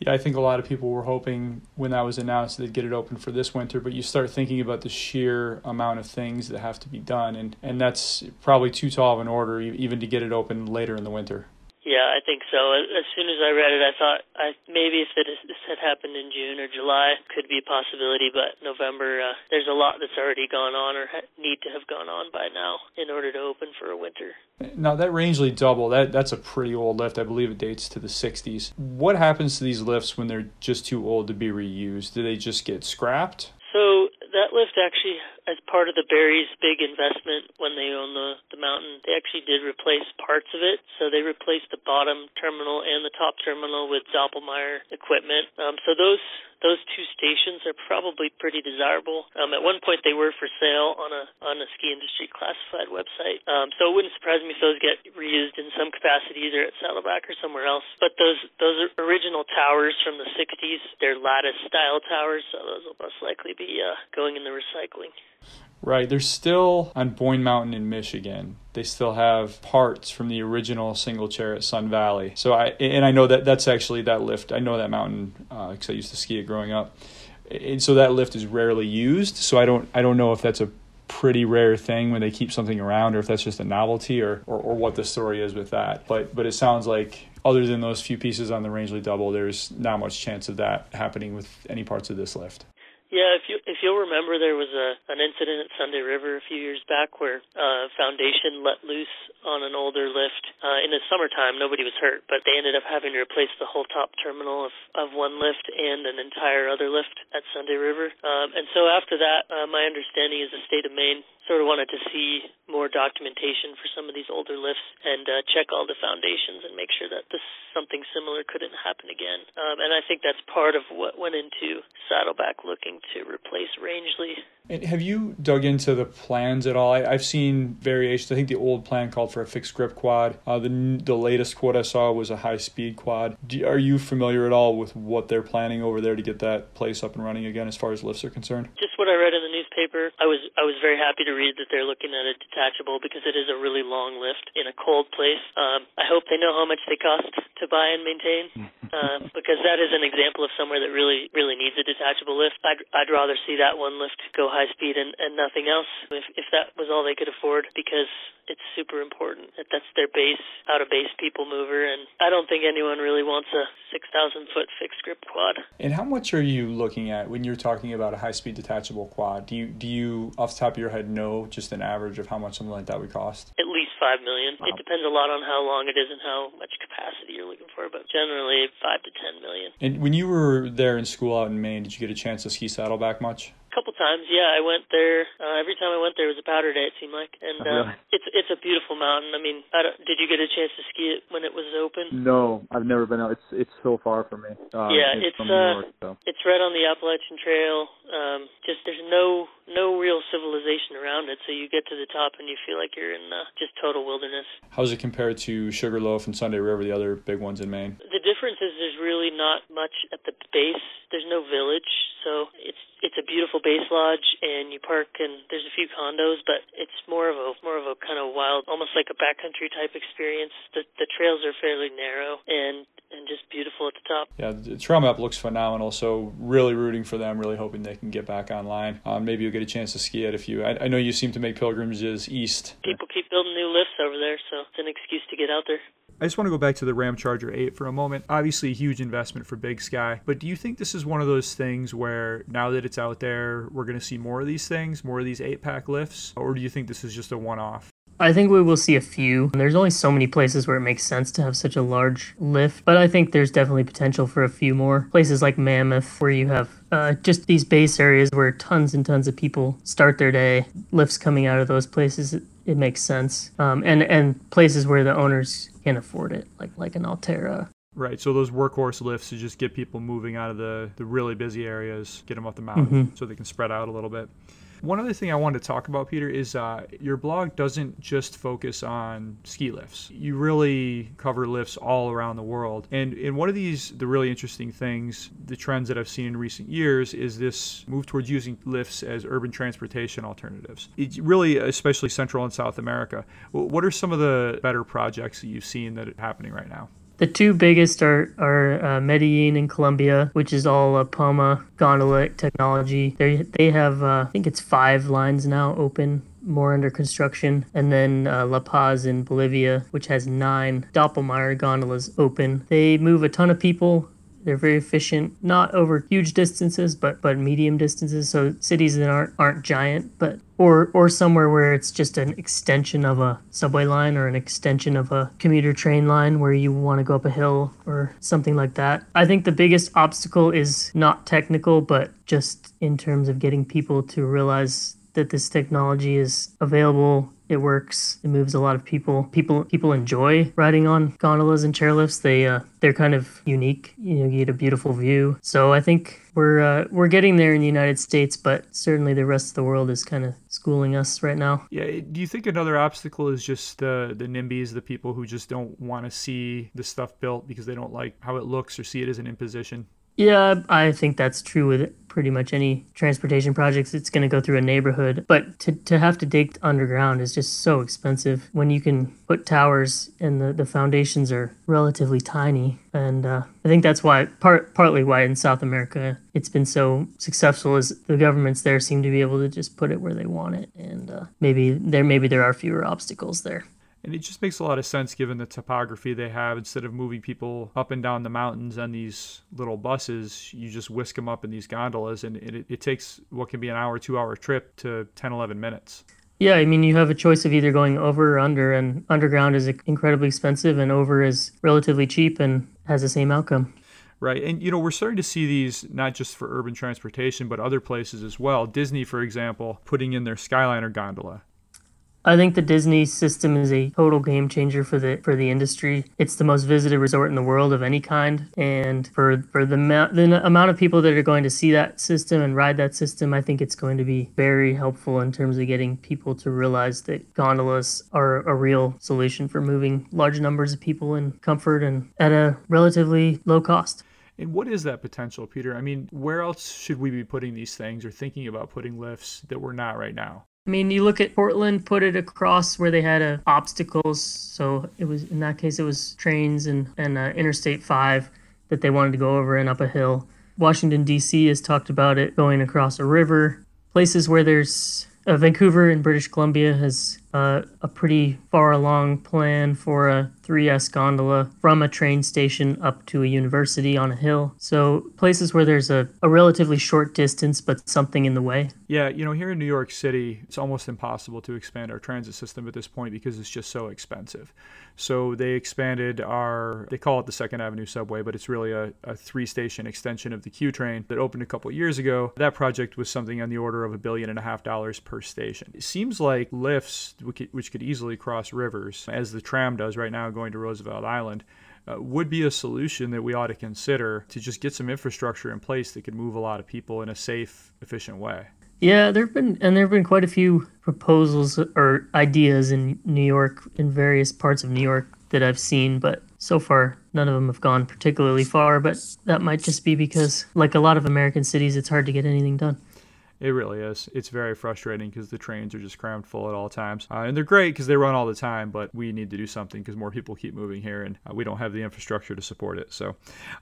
yeah, I think a lot of people were hoping when that was announced they'd get it open for this winter, but you start thinking about the sheer amount of things that have to be done, and, and that's probably too tall of an order even to get it open later in the winter. Yeah, I think so. As soon as I read it, I thought I, maybe if it, this had happened in June or July, could be a possibility. But November, uh, there's a lot that's already gone on or ha- need to have gone on by now in order to open for a winter. Now that Rangeley double, that that's a pretty old lift. I believe it dates to the '60s. What happens to these lifts when they're just too old to be reused? Do they just get scrapped? So that lift actually, as part of the Berry's big investment when they owned the the mountain, they actually did replace parts of it. So they replaced the bottom terminal and the top terminal with Doppelmayr equipment. Um, so those those two stations are probably pretty desirable. Um, at one point, they were for sale on a on a ski industry classified website. Um, so it wouldn't surprise me if those get reused in some capacity, either at Saddleback or somewhere else. But those those original towers from the '60s, they're lattice style towers, so those will most likely be uh, going in the recycling. Right. They're still on Boyne Mountain in Michigan. They still have parts from the original single chair at Sun Valley. So I and I know that that's actually that lift. I know that mountain because uh, I used to ski it growing up. And so that lift is rarely used. So I don't I don't know if that's a pretty rare thing when they keep something around or if that's just a novelty or, or, or what the story is with that. But but it sounds like other than those few pieces on the Rangeley double, there's not much chance of that happening with any parts of this lift. Yeah, if you if you'll remember, there was a an incident at Sunday River a few years back where uh, foundation let loose on an older lift. Uh, in the summertime, nobody was hurt, but they ended up having to replace the whole top terminal of of one lift and an entire other lift at Sunday River. Um, and so after that, uh, my understanding is the state of Maine sort of wanted to see more documentation for some of these older lifts and uh, check all the foundations and make sure that this something similar couldn't happen again. Um, and I think that's part of what went into Saddleback looking to replace Rangeley. And have you dug into the plans at all? I, have seen variations. I think the old plan called for a fixed grip quad. Uh, the the latest quad I saw was a high speed quad. Do, are you familiar at all with what they're planning over there to get that place up and running again, as far as lifts are concerned? Just what I read in the newspaper. I was I was very happy to read that they're looking at a detachable because it is a really long lift in a cold place. Um, I hope they know how much they cost to buy and maintain. uh, because that is an example of somewhere that really really needs a detachable lift. I'd I'd rather see that one lift go high speed and and nothing else if if that was all they could afford because it's super important that that's their base out of base people mover and I don't think anyone really wants a 6,000 foot fixed grip quad. And how much are you looking at when you're talking about a high speed detachable quad? Do you do you off the top of your head know just an average of how much something like that would cost? At least five million. Wow. It depends a lot on how long it is and how much capacity you're looking for, but generally five to ten million. And when you were there in school out in Maine, did you get a chance to ski Saddleback much? Couple times, yeah. I went there. Uh, every time I went there it was a powder day. It seemed like, and uh, really? it's it's a beautiful mountain. I mean, I don't, did you get a chance to ski it when it was open? No, I've never been out. It's it's so far from me. Uh, yeah, it's, it's uh, York, so. it's right on the Appalachian Trail. Um, just there's no no real civilization around it, so you get to the top and you feel like you're in uh, just total wilderness. How does it compare to Sugarloaf and Sunday River, the other big ones in Maine? The difference is there's really not much at the base. There's no village, So it's it's a beautiful base lodge, and you park and there's a few condos, but it's more of a more of a kind of wild, almost like a backcountry type experience. The the trails are fairly narrow and and just beautiful at the top. Yeah, the trail map looks phenomenal. So really rooting for them, really hoping they can get back online. Um, maybe you'll get a chance to ski it if you. I, I know you seem to make pilgrimages east. People keep building new lifts over there, so it's an excuse to get out there. I just want to go back to the Ramcharger 8 for a moment. Obviously, a huge investment for Big Sky, but do you think this is one of those things where now that it's out there, we're going to see more of these things, more of these 8 pack lifts, or do you think this is just a one off? I think we will see a few. There's only so many places where it makes sense to have such a large lift, but I think there's definitely potential for a few more. Places like Mammoth, where you have uh, just these base areas where tons and tons of people start their day, lifts coming out of those places, it, makes sense. Um, and, and places where the owners can afford it, like, like an Alterra. Right, so those workhorse lifts to just get people moving out of the, the really busy areas, get them off the mountain mm-hmm. so they can spread out a little bit. One other thing I wanted to talk about, Peter, is uh, your blog doesn't just focus on ski lifts. You really cover lifts all around the world. And in one of these, the really interesting things, the trends that I've seen in recent years, is this move towards using lifts as urban transportation alternatives. It's really, especially Central and South America. What are some of the better projects that you've seen that are happening right now? The two biggest are, are uh, Medellin in Colombia, which is all uh, Poma gondola technology. They, they have, uh, I think it's five lines now open more under construction. And then uh, La Paz in Bolivia, which has nine Doppelmayr gondolas open. They move a ton of people they're very efficient, not over huge distances, but but medium distances. So cities that aren't aren't giant, but or or somewhere where it's just an extension of a subway line or an extension of a commuter train line where you want to go up a hill or something like that. I think the biggest obstacle is not technical, but just in terms of getting people to realize that this technology is available it works. It moves a lot of people. People people enjoy riding on gondolas and chairlifts. They uh, they're kind of unique. You know, you get a beautiful view. So I think we're uh, we're getting there in the United States, but certainly the rest of the world is kind of schooling us right now. Yeah. Do you think another obstacle is just the the NIMBYs, the people who just don't want to see the stuff built because they don't like how it looks or see it as an imposition? Yeah, I think that's true with pretty much any transportation projects. It's going to go through a neighborhood. But to, to have to dig underground is just so expensive when you can put towers and the, the foundations are relatively tiny. And uh, I think that's why, part, partly why in South America it's been so successful is the governments there seem to be able to just put it where they want it. And uh, maybe there, maybe there are fewer obstacles there. And it just makes a lot of sense given the topography they have. Instead of moving people up and down the mountains on these little buses, you just whisk them up in these gondolas, and it, it takes what can be an hour, two hour trip to 10, 11 minutes. Yeah, I mean, you have a choice of either going over or under, and underground is incredibly expensive, and over is relatively cheap and has the same outcome. Right. And, you know, we're starting to see these not just for urban transportation, but other places as well. Disney, for example, putting in their Skyliner gondola. I think the Disney system is a total game changer for the for the industry. It's the most visited resort in the world of any kind, and for for the, the amount of people that are going to see that system and ride that system, I think it's going to be very helpful in terms of getting people to realize that gondolas are a real solution for moving large numbers of people in comfort and at a relatively low cost. And what is that potential, Peter? I mean, where else should we be putting these things or thinking about putting lifts that we're not right now? I mean, you look at Portland, put it across where they had uh, obstacles. So it was in that case, it was trains and and uh, Interstate Five that they wanted to go over and up a hill. Washington D.C. has talked about it going across a river. Places where there's uh, Vancouver in British Columbia has uh, a pretty far along plan for a 3S gondola from a train station up to a university on a hill. So places where there's a, a relatively short distance but something in the way. Yeah, you know, here in New York City, it's almost impossible to expand our transit system at this point because it's just so expensive. So they expanded our, they call it the Second Avenue Subway, but it's really a, a three station extension of the Q train that opened a couple years ago. That project was something on the order of a billion and a half dollars per station. It seems like lifts which could easily cross rivers, as the tram does right now going to Roosevelt Island, uh, would be a solution that we ought to consider to just get some infrastructure in place that could move a lot of people in a safe, efficient way. Yeah, there've been and there've been quite a few proposals or ideas in New York in various parts of New York that I've seen, but so far none of them have gone particularly far, but that might just be because like a lot of American cities it's hard to get anything done. It really is. It's very frustrating because the trains are just crammed full at all times. Uh, and they're great because they run all the time, but we need to do something because more people keep moving here and uh, we don't have the infrastructure to support it. So,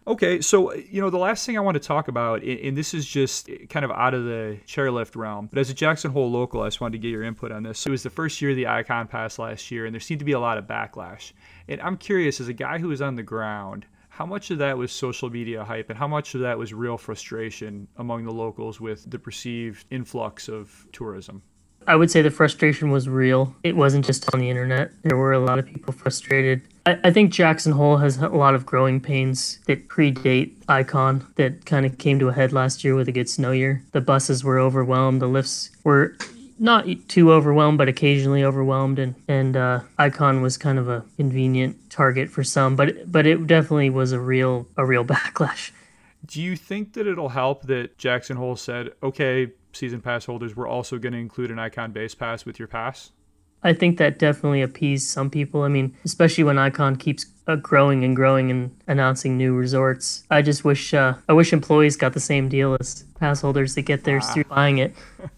okay. So, you know, the last thing I want to talk about, and, this is just kind of out of the chairlift realm, but as a Jackson Hole local, I just wanted to get your input on this. It was the first year the Icon Pass last year, and there seemed to be a lot of backlash. And I'm curious, as a guy who was on the ground, how much of that was social media hype and how much of that was real frustration among the locals with the perceived influx of tourism? I would say the frustration was real. It wasn't just on the internet. There were a lot of people frustrated. I, I think Jackson Hole has a lot of growing pains that predate Icon that kind of came to a head last year with a good snow year. The buses were overwhelmed. The lifts were not too overwhelmed, but occasionally overwhelmed, and and uh, Icon was kind of a convenient target for some, but but it definitely was a real a real backlash. Do you think that it'll help that Jackson Hole said, okay, season pass holders, we're also going to include an Icon base pass with your pass? I think that definitely appeased some people. I mean, especially when Icon keeps uh, growing and growing and announcing new resorts. I just wish uh, I wish employees got the same deal as pass holders that get theirs ah. through buying it.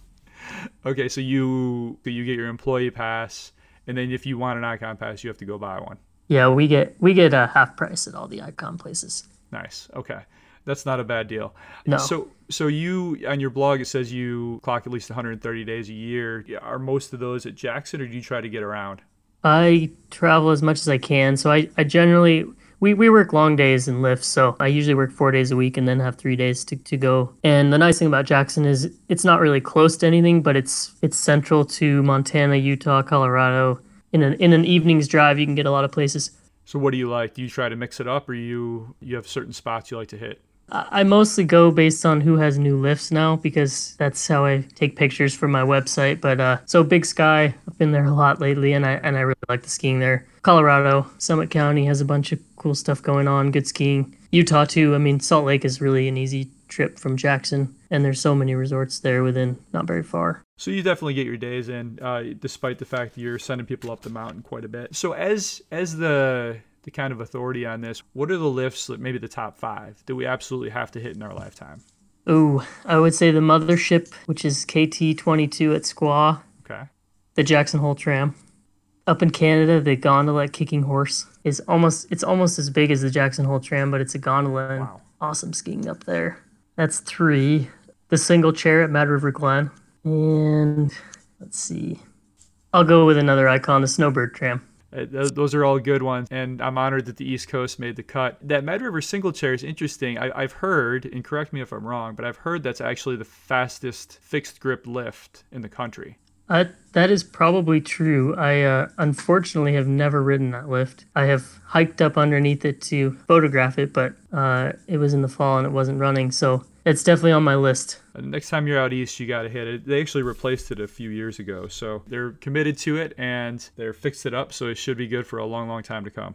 Okay, so you you get your employee pass, and then if you want an Icon pass, you have to go buy one. Yeah, we get we get a half price at all the Icon places. Nice. Okay, that's not a bad deal. No. So so you on your blog it says you clock at least 130 days a year. Are most of those at Jackson, or do you try to get around? I travel as much as I can. So I, I generally we, we work long days and lifts, so I usually work four days a week and then have three days to, to go. And the nice thing about Jackson is it's not really close to anything, but it's it's central to Montana, Utah, Colorado. In an in an evening's drive, you can get a lot of places. So what do you like? Do you try to mix it up, or you you have certain spots you like to hit? I mostly go based on who has new lifts now because that's how I take pictures for my website. But uh, so Big Sky, I've been there a lot lately, and I and I really like the skiing there. Colorado, Summit County has a bunch of cool stuff going on, good skiing. Utah too. I mean, Salt Lake is really an easy trip from Jackson, and there's so many resorts there within not very far. So you definitely get your days in, uh, despite the fact that you're sending people up the mountain quite a bit. So as as the the kind of authority on this. What are the lifts, that maybe the top five, that we absolutely have to hit in our lifetime? Oh, I would say the mothership, which is KT22 at Squaw. Okay. The Jackson Hole Tram. Up in Canada, the gondola at Kicking Horse is almost it's almost as big as the Jackson Hole Tram, but it's a gondola and wow. awesome skiing up there. That's three. The single chair at Mad River Glen. And let's see. I'll go with another icon, the Snowbird Tram. Uh, those are all good ones, and I'm honored that the East Coast made the cut. That Mad River single chair is interesting. I, have heard, and correct me if I'm wrong, but I've heard that's actually the fastest fixed grip lift in the country. Uh, that is probably true. I uh, unfortunately have never ridden that lift. I have hiked up underneath it to photograph it, but uh, it was in the fall and it wasn't running. So it's definitely on my list. Next time you're out east, you got to hit it. They actually replaced it a few years ago, so they're committed to it and they're fixed it up, so it should be good for a long, long time to come.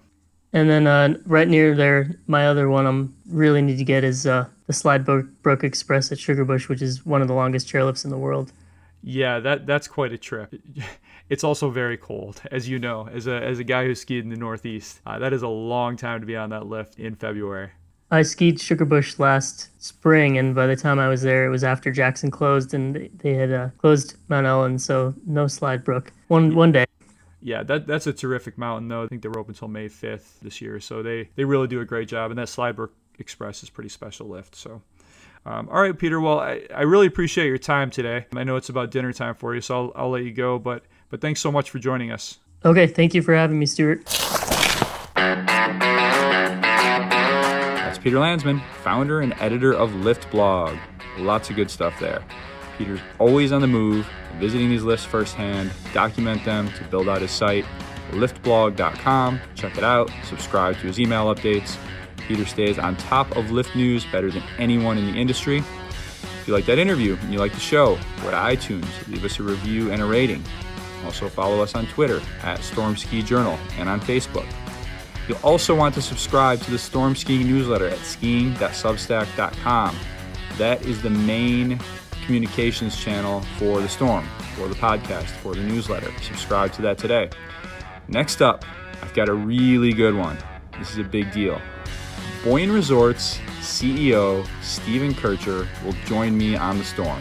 And then uh, right near there, my other one I'm really need to get is uh, the Slide Brook Express at Sugarbush, which is one of the longest chairlifts in the world. Yeah, that that's quite a trip. It's also very cold, as you know, as a as a guy who skied in the Northeast. Uh, that is a long time to be on that lift in February. I skied Sugarbush last spring, and by the time I was there, it was after Jackson closed, and they, they had uh, closed Mount Ellen, so no Slide Brook. One one day. Yeah, that that's a terrific mountain, though. I think they were open until May 5th this year, so they they really do a great job, and that Slide Brook Express is pretty special lift. So. Um, all right, Peter. Well, I, I really appreciate your time today. I know it's about dinner time for you, so I'll, I'll let you go. But but thanks so much for joining us. Okay, thank you for having me, Stuart. That's Peter Landsman, founder and editor of Lift Blog. Lots of good stuff there. Peter's always on the move, visiting these lifts firsthand, document them to build out his site, liftblog.com. Check it out, subscribe to his email updates. Peter stays on top of lift news better than anyone in the industry. If you like that interview and you like the show, go to iTunes, leave us a review and a rating. Also follow us on Twitter at Storm Ski Journal and on Facebook. You'll also want to subscribe to the Storm Skiing newsletter at skiing.substack.com. That is the main communications channel for the Storm, for the podcast, for the newsletter. Subscribe to that today. Next up, I've got a really good one. This is a big deal. Boyne Resorts CEO Stephen Kircher will join me on the Storm.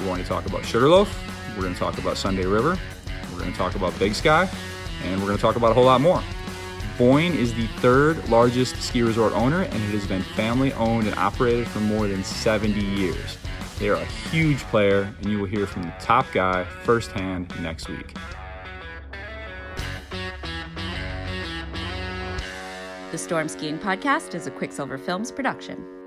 We're going to talk about Sugarloaf, we're going to talk about Sunday River, we're going to talk about Big Sky, and we're going to talk about a whole lot more. Boyne is the third largest ski resort owner, and it has been family owned and operated for more than 70 years. They are a huge player, and you will hear from the top guy firsthand next week. The Storm Skiing Podcast is a Quicksilver Films production.